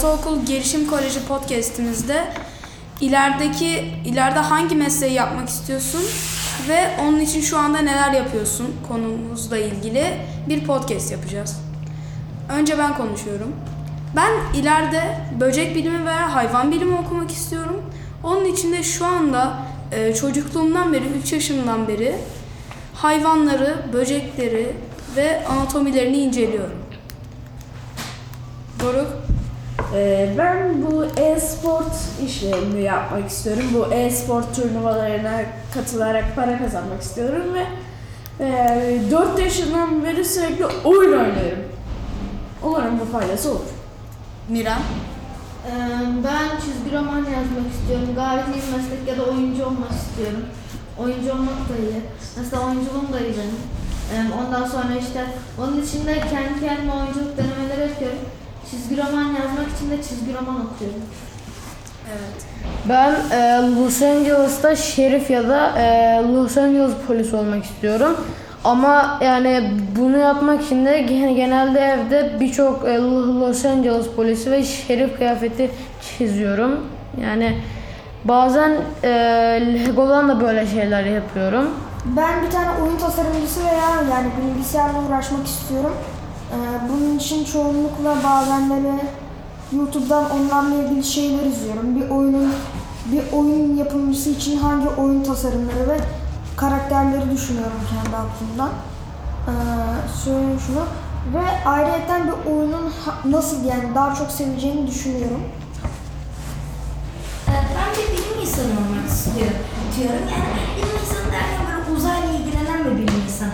Ortaokul Gelişim Koleji podcast'imizde ilerideki ileride hangi mesleği yapmak istiyorsun ve onun için şu anda neler yapıyorsun konumuzla ilgili bir podcast yapacağız. Önce ben konuşuyorum. Ben ileride böcek bilimi veya hayvan bilimi okumak istiyorum. Onun için de şu anda e, çocukluğumdan beri, 3 yaşımdan beri hayvanları, böcekleri ve anatomilerini inceliyorum. Doruk, ben bu e-sport işlerini yapmak istiyorum. Bu e-sport turnuvalarına katılarak para kazanmak istiyorum ve e, 4 yaşından beri sürekli oyun oynuyorum. Umarım bu faydası olur. Miran, Ee, Ben çizgi roman yazmak istiyorum. Gayet iyi bir meslek ya da oyuncu olmak istiyorum. Oyuncu olmak da iyi. Mesela oyunculuğum da iyi benim. Ee, Ondan sonra işte onun için de kendi kendime oyunculuk denemeleri yapıyorum. Çizgi roman yazmak için de çizgi roman okuyorum. evet. Ben e, Los Angeles'ta şerif ya da e, Los Angeles polisi olmak istiyorum. Ama yani bunu yapmak için de gen- genelde evde birçok e, Los Angeles polisi ve şerif kıyafeti çiziyorum. Yani bazen e, Lego'dan da böyle şeyler yapıyorum. Ben bir tane oyun tasarımcısı veya yani bilgisayarla uğraşmak istiyorum. Ee, bunun için çoğunlukla bazen böyle YouTube'dan onlarla ilgili şeyler izliyorum. Bir oyunun bir oyun yapımcısı için hangi oyun tasarımları ve karakterleri düşünüyorum kendi aklımdan. Ee, söyleyeyim şunu. Ve ayrıca bir oyunun nasıl yani daha çok seveceğini düşünüyorum. Ee, Ben de bilim insanı olmak istiyorum. Yani bilim insanı derken böyle uzayla ilgilenen bir bilim insanı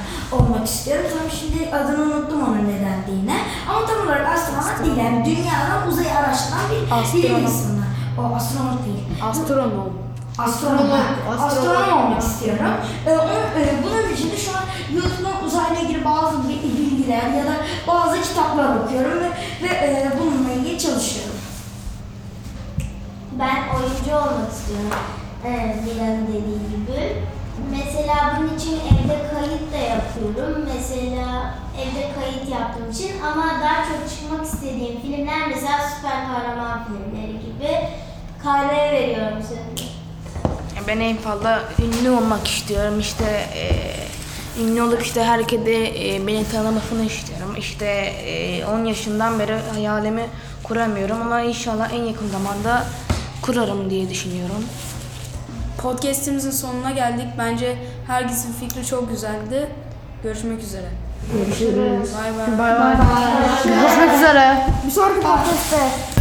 olmak istiyorum. Tabii şimdi adını unuttum onun ne dendiğini. Ama tam olarak astronot değil. Yani dünyadan uzayı araştıran bir bilim Astronot. insanı. O astronot değil. Astronom. Astronom. Astronom. Astronom olmak istiyorum. Ee, onun, e, bunun için de şu an YouTube'dan uzayla ilgili bazı bi- bilgiler ya da bazı kitaplar okuyorum ve, ve e, bununla ilgili çalışıyorum. Ben oyuncu olmak istiyorum. Evet, Miran'ın dediği gibi. Mesela yapıyorum. Mesela evde kayıt yaptığım için ama daha çok çıkmak istediğim filmler mesela süper kahraman filmleri gibi. Kayra'ya veriyorum sözü. Ben en fazla ünlü olmak istiyorum. İşte eee, ünlü olup işte herkese eee, beni tanımasını istiyorum. İşte eee, 10 yaşından beri hayalimi kuramıyorum ama inşallah en yakın zamanda kurarım diye düşünüyorum. Podcast'imizin sonuna geldik. Bence herkesin fikri çok güzeldi. Görüşmek üzere. Görüşürüz. Bay bay. Bay bay. Görüşmek üzere. Bir sonraki podcast'te